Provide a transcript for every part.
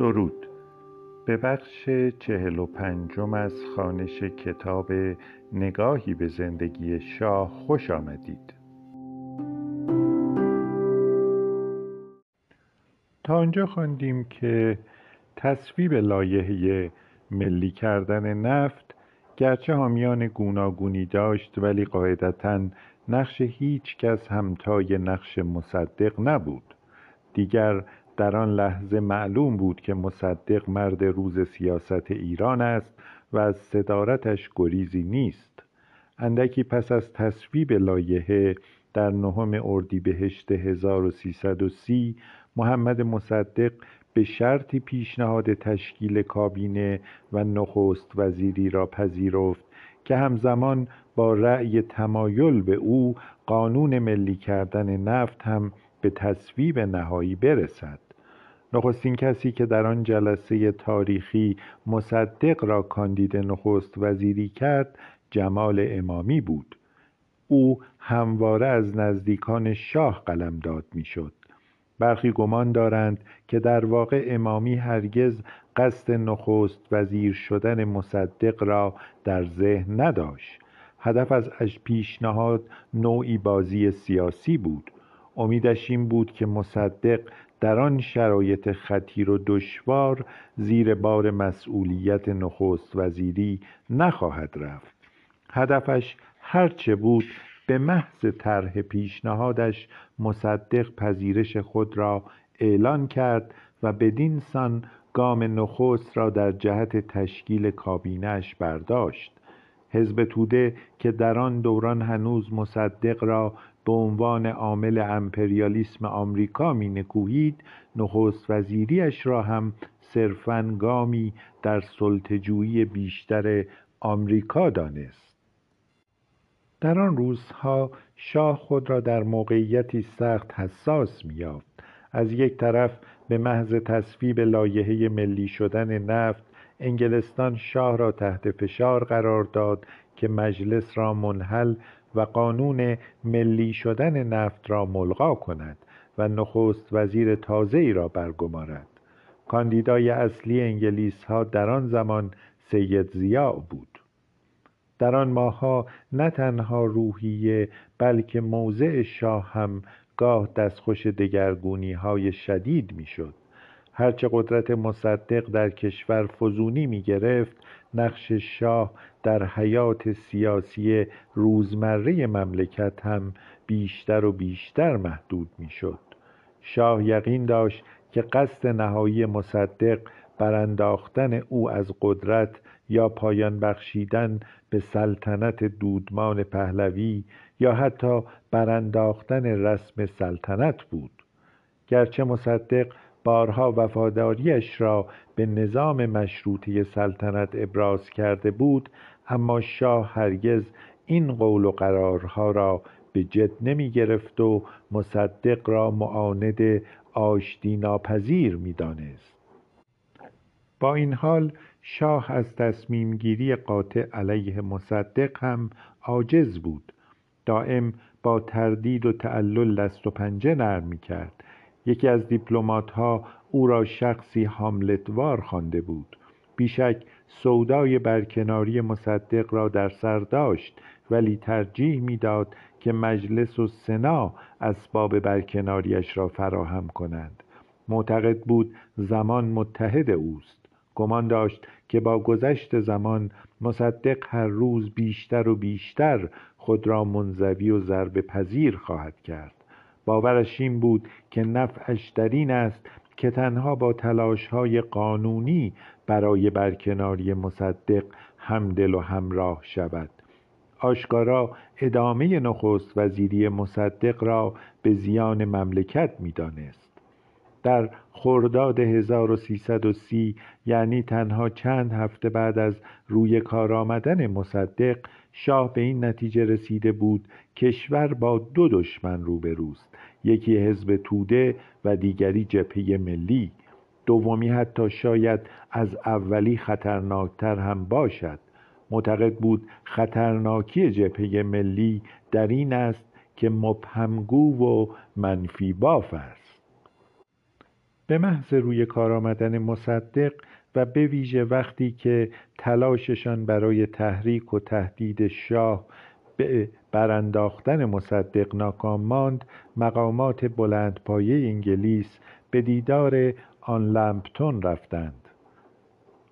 درود. به بخش چهل و پنجم از خانش کتاب نگاهی به زندگی شاه خوش آمدید. تا آنجا خواندیم که تصویب لایحه ملی کردن نفت گرچه حامیان گوناگونی داشت ولی قاعدتا نقش هیچ کس همتای نقش مصدق نبود. دیگر در آن لحظه معلوم بود که مصدق مرد روز سیاست ایران است و از صدارتش گریزی نیست. اندکی پس از تصویب لایحه در نهم اردیبهشت 1330 محمد مصدق به شرطی پیشنهاد تشکیل کابینه و نخست وزیری را پذیرفت که همزمان با رأی تمایل به او قانون ملی کردن نفت هم به تصویب نهایی برسد. نخستین کسی که در آن جلسه تاریخی مصدق را کاندید نخست وزیری کرد جمال امامی بود. او همواره از نزدیکان شاه قلمداد می‌شد. برخی گمان دارند که در واقع امامی هرگز قصد نخست وزیر شدن مصدق را در ذهن نداشت. هدف از پیشنهاد نوعی بازی سیاسی بود. امیدش این بود که مصدق در آن شرایط خطیر و دشوار زیر بار مسئولیت نخست وزیری نخواهد رفت. هدفش هرچه بود به محض طرح پیشنهادش مصدق پذیرش خود را اعلان کرد و بدین سان گام نخست را در جهت تشکیل کابینش برداشت. حزب توده که در آن دوران هنوز مصدق را به عنوان عامل امپریالیسم آمریکا می نکوهید نخست وزیریش را هم صرفا گامی در سلطجویی بیشتر آمریکا دانست. در آن روزها شاه خود را در موقعیتی سخت حساس میافت از یک طرف به محض تصویب لایحه ملی شدن نفت انگلستان شاه را تحت فشار قرار داد که مجلس را منحل و قانون ملی شدن نفت را ملغا کند و نخست وزیر ای را برگمارد. کاندیدای اصلی انگلیس ها در آن زمان سید زیا بود. در آن ماهها نه تنها روحیه بلکه موضع شاه هم گاه دستخوش دگرگونی های شدید می‌شد. هرچه قدرت مصدق در کشور فزونی می گرفت نقش شاه در حیات سیاسی روزمره مملکت هم بیشتر و بیشتر محدود می‌شد. شاه یقین داشت که قصد نهایی مصدق برانداختن او از قدرت یا پایان بخشیدن به سلطنت دودمان پهلوی یا حتی برانداختن رسم سلطنت بود. گرچه مصدق بارها وفاداریش را به نظام مشروطه سلطنت ابراز کرده بود اما شاه هرگز این قول و قرارها را به جد نمی گرفت و مصدق را معاند آشتی ناپذیر می دانست. با این حال شاه از تصمیم گیری قاطع علیه مصدق هم عاجز بود دائم با تردید و تعلل دست و پنجه نرم می کرد یکی از دیپلمات ها او را شخصی حاملتوار خوانده بود. بیشک سودای برکناری مصدق را در سر داشت ولی ترجیح می‌داد که مجلس و سنا اسباب برکناریش را فراهم کنند. معتقد بود زمان متحد اوست. گمان داشت که با گذشت زمان مصدق هر روز بیشتر و بیشتر خود را منزوی و ضرب پذیر خواهد کرد. باورش این بود که نفعش در این است که تنها با های قانونی برای برکناری مصدق همدل و همراه شود. آشکارا ادامه نخست وزیری مصدق را به زیان مملکت می‌دانست. در خرداد 1330 یعنی تنها چند هفته بعد از روی کار آمدن مصدق شاه به این نتیجه رسیده بود کشور با دو دشمن روبروست. یکی حزب توده و دیگری جبهه ملی. دومی حتی شاید از اولی خطرناکتر هم باشد. معتقد بود خطرناکی جبهه ملی در این است که مبهمگو و منفی باف است. به محض روی کار آمدن مصدق و به ویژه وقتی که تلاششان برای تحریک و تهدید شاه به برانداختن مصدق ناکام ماند مقامات بلندپایه انگلیس به دیدار آن لمپتون رفتند.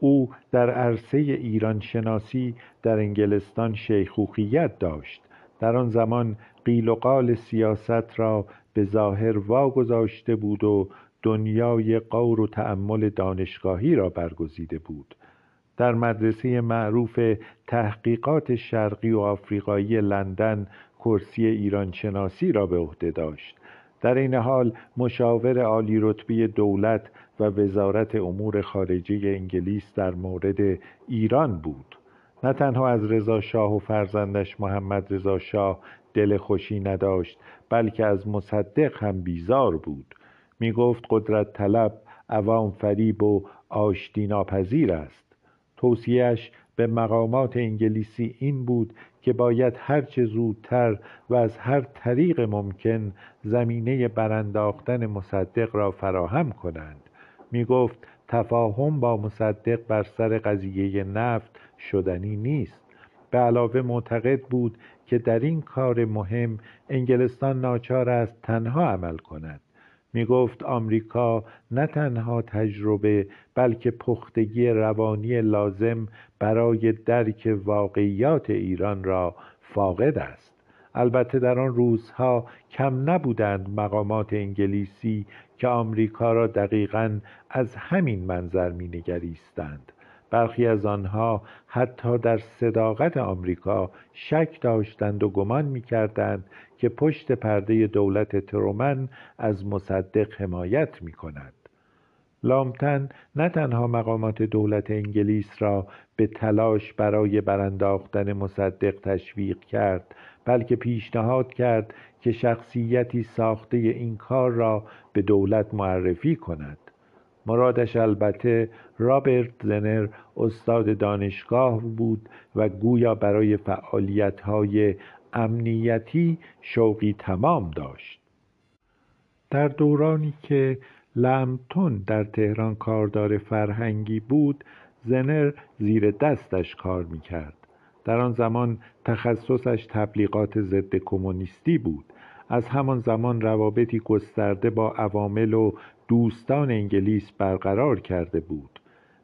او در عرصه ایران شناسی در انگلستان شیخوخیت داشت. در آن زمان قیل و قال سیاست را به ظاهر واگذاشته بود و دنیای قور و تأمل دانشگاهی را برگزیده بود. در مدرسه معروف تحقیقات شرقی و آفریقایی لندن کرسی ایران شناسی را به عهده داشت. در این حال مشاور عالی رتبه دولت و وزارت امور خارجه انگلیس در مورد ایران بود. نه تنها از رضا شاه و فرزندش محمد رضا شاه دل خوشی نداشت بلکه از مصدق هم بیزار بود. می گفت قدرت طلب عوام فریب و آشتی ناپذیر است. توصیهش به مقامات انگلیسی این بود که باید هرچه زودتر و از هر طریق ممکن زمینه برانداختن مصدق را فراهم کنند. می گفت تفاهم با مصدق بر سر قضیه نفت شدنی نیست. به علاوه معتقد بود که در این کار مهم انگلستان ناچار است تنها عمل کند. می گفت آمریکا نه تنها تجربه بلکه پختگی روانی لازم برای درک واقعیات ایران را فاقد است. البته در آن روزها کم نبودند مقامات انگلیسی که آمریکا را دقیقا از همین منظر می نگریستند برخی از آنها حتی در صداقت آمریکا شک داشتند و گمان می‌کردند که پشت پرده دولت ترومن از مصدق حمایت می کند. لامتن نه تنها مقامات دولت انگلیس را به تلاش برای برانداختن مصدق تشویق کرد بلکه پیشنهاد کرد که شخصیتی ساخته این کار را به دولت معرفی کند مرادش البته رابرت زنر استاد دانشگاه بود و گویا برای فعالیت‌های امنیتی شوقی تمام داشت. در دورانی که لمتون در تهران کاردار فرهنگی بود زنر زیر دستش کار می‌کرد. در آن زمان تخصصش تبلیغات ضد کمونیستی بود. از همان زمان روابطی گسترده با عوامل و دوستان انگلیس برقرار کرده بود.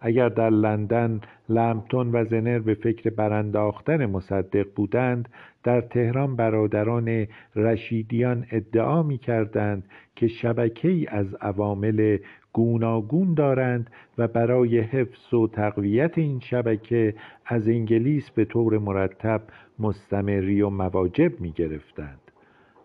اگر در لندن لمپتون و زنر به فکر برانداختن مصدق بودند در تهران برادران رشیدیان ادعا می کردند که شبکه ای از عوامل گوناگون دارند و برای حفظ و تقویت این شبکه از انگلیس به طور مرتب مستمری و مواجب می گرفتند.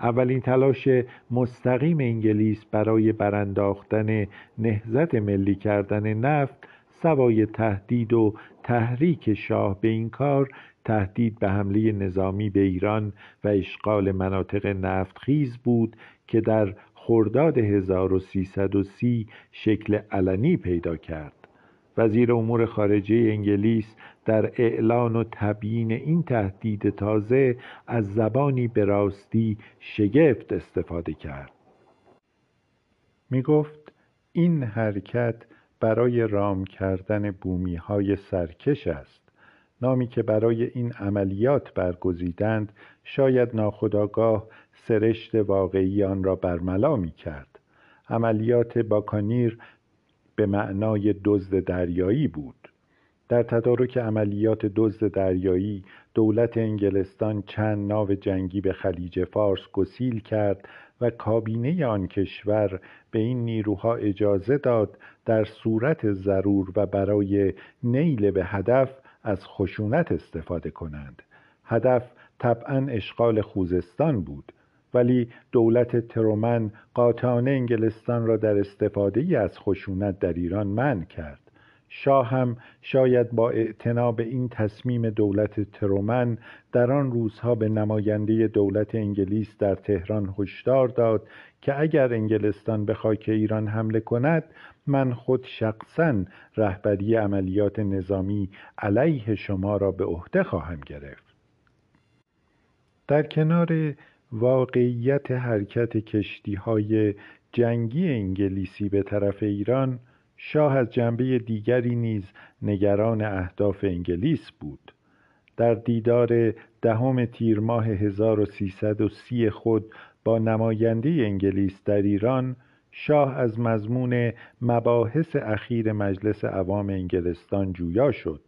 اولین تلاش مستقیم انگلیس برای برانداختن نهزت ملی کردن نفت سوای تهدید و تحریک شاه به این کار تهدید به حمله نظامی به ایران و اشغال مناطق نفتخیز بود که در خرداد 1330 شکل علنی پیدا کرد. وزیر امور خارجه انگلیس در اعلان و تبیین این تهدید تازه از زبانی به راستی شگفت استفاده کرد. می گفت این حرکت برای رام کردن بومی های سرکش است. نامی که برای این عملیات برگزیدند شاید ناخداگاه سرشت واقعی آن را برملا می کرد عملیات باکانیر به معنای دزد دریایی بود. در تدارک عملیات دزد دریایی دولت انگلستان چند ناو جنگی به خلیج فارس گسیل کرد و کابینه آن کشور به این نیروها اجازه داد در صورت ضرور و برای نیل به هدف از خشونت استفاده کنند. هدف طبعا اشغال خوزستان بود ولی دولت ترومن قاطعانه انگلستان را در استفاده از خشونت در ایران منع کرد. شاه هم شاید با اعتنا به این تصمیم دولت ترومن در آن روزها به نماینده دولت انگلیس در تهران هشدار داد که اگر انگلستان به خاک ایران حمله کند من خود شخصا رهبری عملیات نظامی علیه شما را به عهده خواهم گرفت. در کنار واقعیت حرکت کشتی های جنگی انگلیسی به طرف ایران شاه از جنبه دیگری نیز نگران اهداف انگلیس بود. در دیدار دهم تیر ماه 1330 خود با نماینده انگلیس در ایران شاه از مضمون مباحث اخیر مجلس عوام انگلستان جویا شد.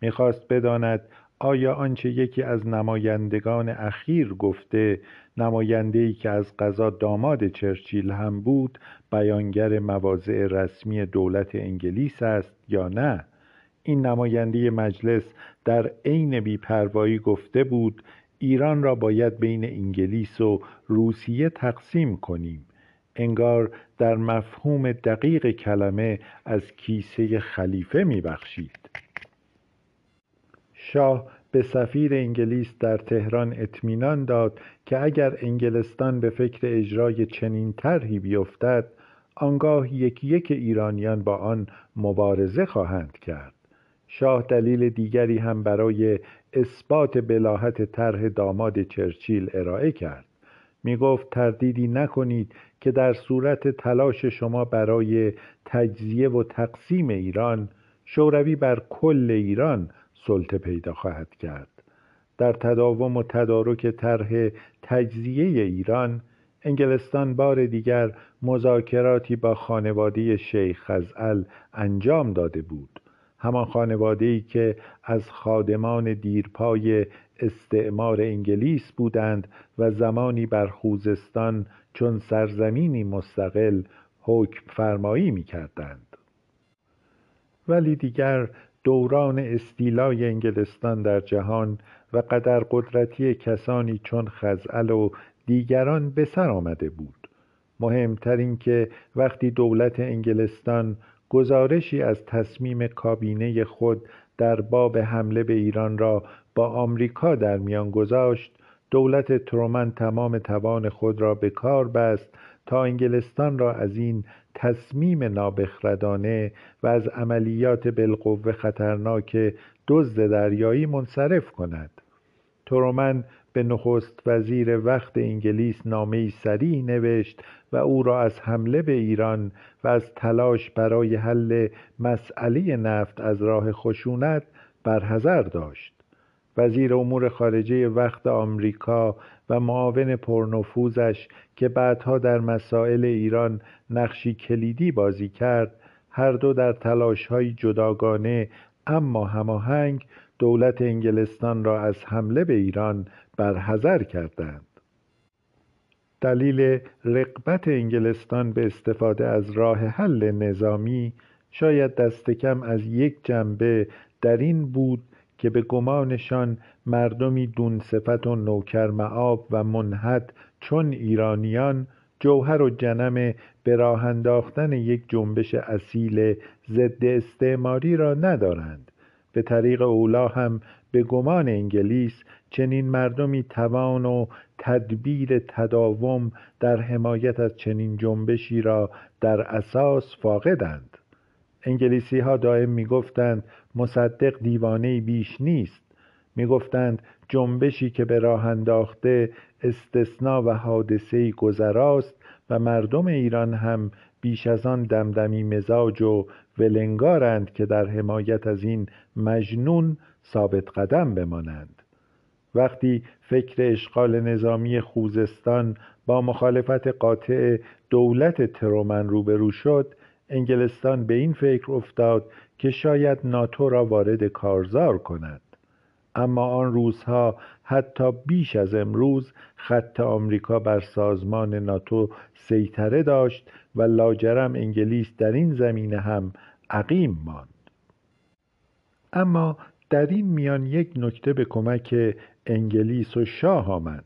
می‌خواست بداند آیا آنچه یکی از نمایندگان اخیر گفته نمایندهای که از قضا داماد چرچیل هم بود بیانگر مواضع رسمی دولت انگلیس است یا نه؟ این نماینده مجلس در عین بیپروایی گفته بود ایران را باید بین انگلیس و روسیه تقسیم کنیم. انگار در مفهوم دقیق کلمه از کیسه خلیفه میبخشید. شاه به سفیر انگلیس در تهران اطمینان داد که اگر انگلستان به فکر اجرای چنین طرحی بیفتد آنگاه یکی یک ایرانیان با آن مبارزه خواهند کرد. شاه دلیل دیگری هم برای اثبات بلاحت طرح داماد چرچیل ارائه کرد. می گفت تردیدی نکنید که در صورت تلاش شما برای تجزیه و تقسیم ایران شوروی بر کل ایران سلطه پیدا خواهد کرد. در تداوم و تدارک طرح تجزیه ایران انگلستان بار دیگر مذاکراتی با خانواده شیخ خزعل انجام داده بود. همان خانواده ای که از خادمان دیرپای استعمار انگلیس بودند و زمانی بر خوزستان چون سرزمینی مستقل حکم فرمایی می کردند. ولی دیگر دوران استیلای انگلستان در جهان و قدر قدرتی کسانی چون خزعل و دیگران به سر آمده بود مهمتر این که وقتی دولت انگلستان گزارشی از تصمیم کابینه خود در باب حمله به ایران را با آمریکا در میان گذاشت دولت ترومن تمام توان خود را به کار بست تا انگلستان را از این تصمیم نابخردانه و از عملیات بالقوه خطرناک دزد دریایی منصرف کند. ترومن به نخست وزیر وقت انگلیس نامه سریع نوشت و او را از حمله به ایران و از تلاش برای حل مسئله نفت از راه خشونت برحذر داشت. وزیر امور خارجه وقت آمریکا و معاون پرنفوذش که بعدها در مسائل ایران نقشی کلیدی بازی کرد هر دو در های جداگانه اما هماهنگ دولت انگلستان را از حمله به ایران برحذر کردند. دلیل رقبت انگلستان به استفاده از راه حل نظامی شاید دست کم از یک جنبه در این بود که به گمانشان مردمی دون صفت و نوکر معاب و منحد چون ایرانیان جوهر و جنم به راه انداختن یک جنبش اصیل ضد استعماری را ندارند. به طریق اولا هم به گمان انگلیس چنین مردمی توان و تدبیر تداوم در حمایت از چنین جنبشی را در اساس فاقدند. انگلیسی ها دائم می گفتند مصدق دیوانه بیش نیست. می گفتند جنبشی که به راه انداخته استثنا و حادثه گذراست و مردم ایران هم بیش از آن دمدمی مزاج و ولنگارند که در حمایت از این مجنون ثابت قدم بمانند. وقتی فکر اشغال نظامی خوزستان با مخالفت قاطع دولت ترومن روبرو شد انگلستان به این فکر افتاد که شاید ناتو را وارد کارزار کند. اما آن روزها حتی بیش از امروز خط آمریکا بر سازمان ناتو سیطره داشت و لاجرم انگلیس در این زمینه هم عقیم ماند. اما در این میان یک نکته به کمک انگلیس و شاه آمد.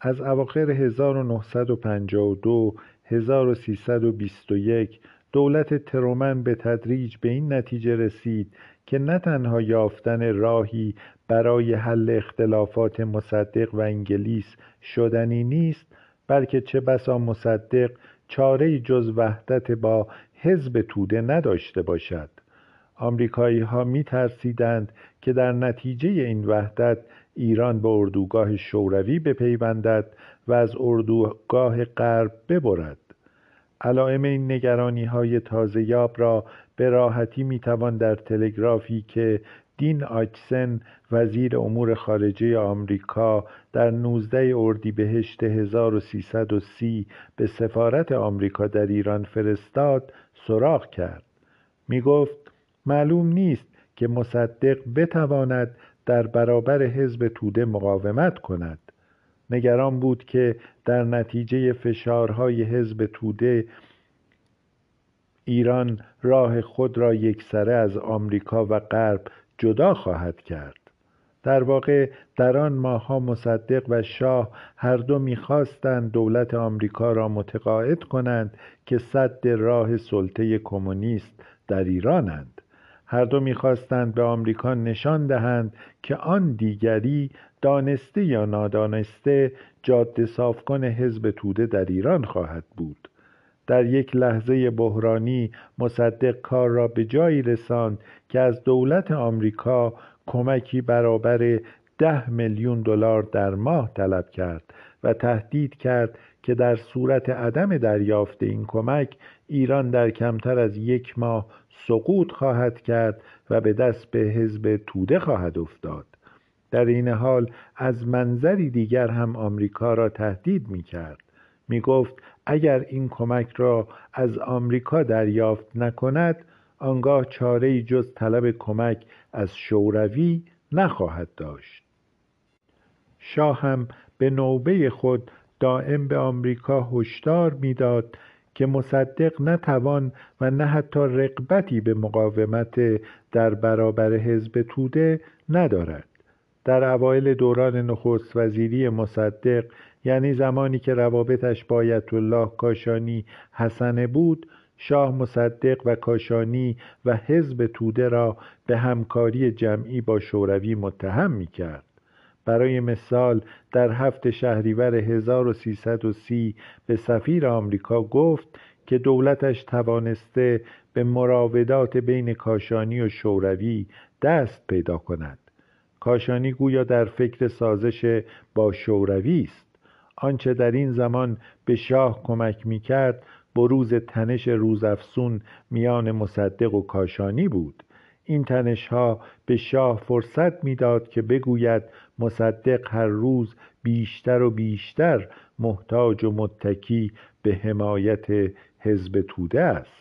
از اواخر 1952 1321 دولت ترومن به تدریج به این نتیجه رسید که نه تنها یافتن راهی برای حل اختلافات مصدق و انگلیس شدنی نیست بلکه چه بسا مصدق چاره جز وحدت با حزب توده نداشته باشد. آمریکایی ها می ترسیدند که در نتیجه این وحدت ایران به اردوگاه شوروی بپیوندد و از اردوگاه غرب ببرد. علائم این نگرانی های تازه یاب را به راحتی می‌توان در تلگرافی که دین آچسن وزیر امور خارجه آمریکا در 19 اردیبهشت 1330 به سفارت آمریکا در ایران فرستاد سراغ کرد. می گفت معلوم نیست که مصدق بتواند در برابر حزب توده مقاومت کند. نگران بود که در نتیجه فشارهای حزب توده ایران راه خود را یکسره از آمریکا و غرب جدا خواهد کرد. در واقع در آن ماهها مصدق و شاه هر دو می‌خواستند دولت آمریکا را متقاعد کنند که صد راه سلطه کمونیست در ایرانند. هر دو می‌خواستند به آمریکا نشان دهند که آن دیگری دانسته یا نادانسته جاده صافکن حزب توده در ایران خواهد بود. در یک لحظه بحرانی مصدق کار را به جایی رساند که از دولت آمریکا کمکی برابر ده میلیون دلار در ماه طلب کرد و تهدید کرد که در صورت عدم دریافت این کمک ایران در کمتر از یک ماه سقوط خواهد کرد و به دست به حزب توده خواهد افتاد. در این حال از منظری دیگر هم آمریکا را تهدید می کرد می گفت اگر این کمک را از آمریکا دریافت نکند آنگاه چاره جز طلب کمک از شوروی نخواهد داشت. شاه هم به نوبه خود دائم به آمریکا هشدار می‌داد که مصدق نه توان و نه حتی رقبتی به مقاومت در برابر حزب توده ندارد. در اوایل دوران نخست وزیری مصدق یعنی زمانی که روابطش با الله کاشانی حسنه بود شاه مصدق و کاشانی و حزب توده را به همکاری جمعی با شوروی متهم می کرد. برای مثال در هفت شهریور 1330 به سفیر آمریکا گفت که دولتش توانسته به مراودات بین کاشانی و شوروی دست پیدا کند کاشانی گویا در فکر سازش با شوروی است. آنچه در این زمان به شاه کمک می کرد بروز تنش روزافسون میان مصدق و کاشانی بود. این تنش ها به شاه فرصت می‌داد که بگوید مصدق هر روز بیشتر و بیشتر محتاج و متکی به حمایت حزب توده است.